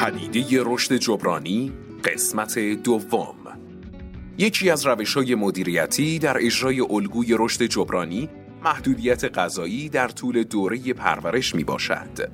پدیده رشد جبرانی قسمت دوم. یکی از روش های مدیریتی در اجرای الگوی رشد جبرانی محدودیت غذایی در طول دوره پرورش می باشد.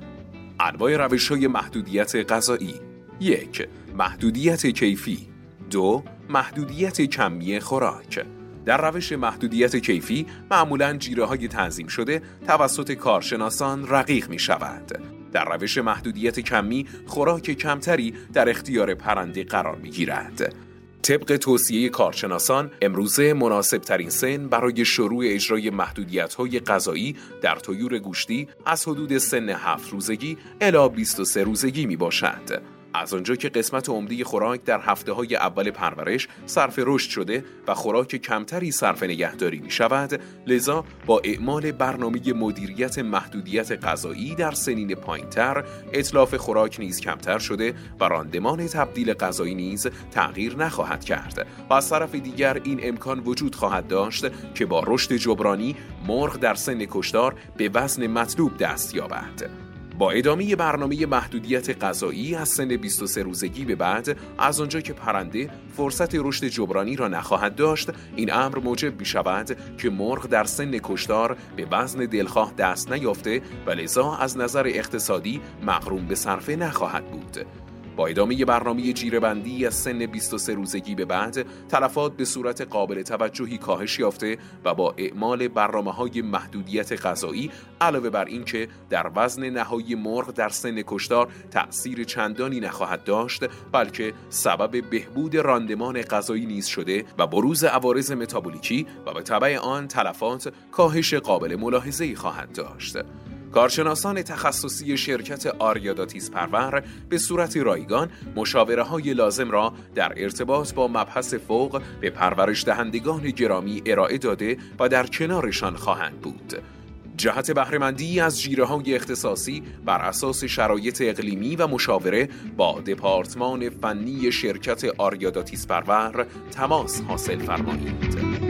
انواع روش های محدودیت غذایی یک محدودیت کیفی. دو محدودیت کمی خوراک. در روش محدودیت کیفی معمولا جیره های تنظیم شده توسط کارشناسان رقیق می شود در روش محدودیت کمی خوراک کمتری در اختیار پرنده قرار می گیرد. طبق توصیه کارشناسان امروزه مناسب ترین سن برای شروع اجرای محدودیت های غذایی در طیور گوشتی از حدود سن 7 روزگی الی 23 روزگی می باشد. از آنجا که قسمت عمده خوراک در هفته های اول پرورش صرف رشد شده و خوراک کمتری صرف نگهداری می شود لذا با اعمال برنامه مدیریت محدودیت غذایی در سنین پایینتر اطلاف خوراک نیز کمتر شده و راندمان تبدیل غذایی نیز تغییر نخواهد کرد. و از طرف دیگر این امکان وجود خواهد داشت که با رشد جبرانی مرغ در سن کشتار به وزن مطلوب دست یابد. با ادامه برنامه محدودیت غذایی از سن 23 روزگی به بعد از آنجا که پرنده فرصت رشد جبرانی را نخواهد داشت این امر موجب می شود که مرغ در سن کشتار به وزن دلخواه دست نیافته و لذا از نظر اقتصادی مغروم به صرفه نخواهد بود. با ادامه برنامه جیرهبندی از سن 23 روزگی به بعد تلفات به صورت قابل توجهی کاهش یافته و با اعمال برنامه های محدودیت غذایی علاوه بر اینکه در وزن نهایی مرغ در سن کشتار تأثیر چندانی نخواهد داشت بلکه سبب بهبود راندمان غذایی نیز شده و بروز عوارض متابولیکی و به طبع آن تلفات کاهش قابل ملاحظه‌ای خواهد داشت. کارشناسان تخصصی شرکت آریاداتیس پرور به صورت رایگان مشاوره های لازم را در ارتباط با مبحث فوق به پرورش دهندگان گرامی ارائه داده و در کنارشان خواهند بود. جهت بهرهمندی از جیره های اختصاصی بر اساس شرایط اقلیمی و مشاوره با دپارتمان فنی شرکت آریاداتیس پرور تماس حاصل فرمایید.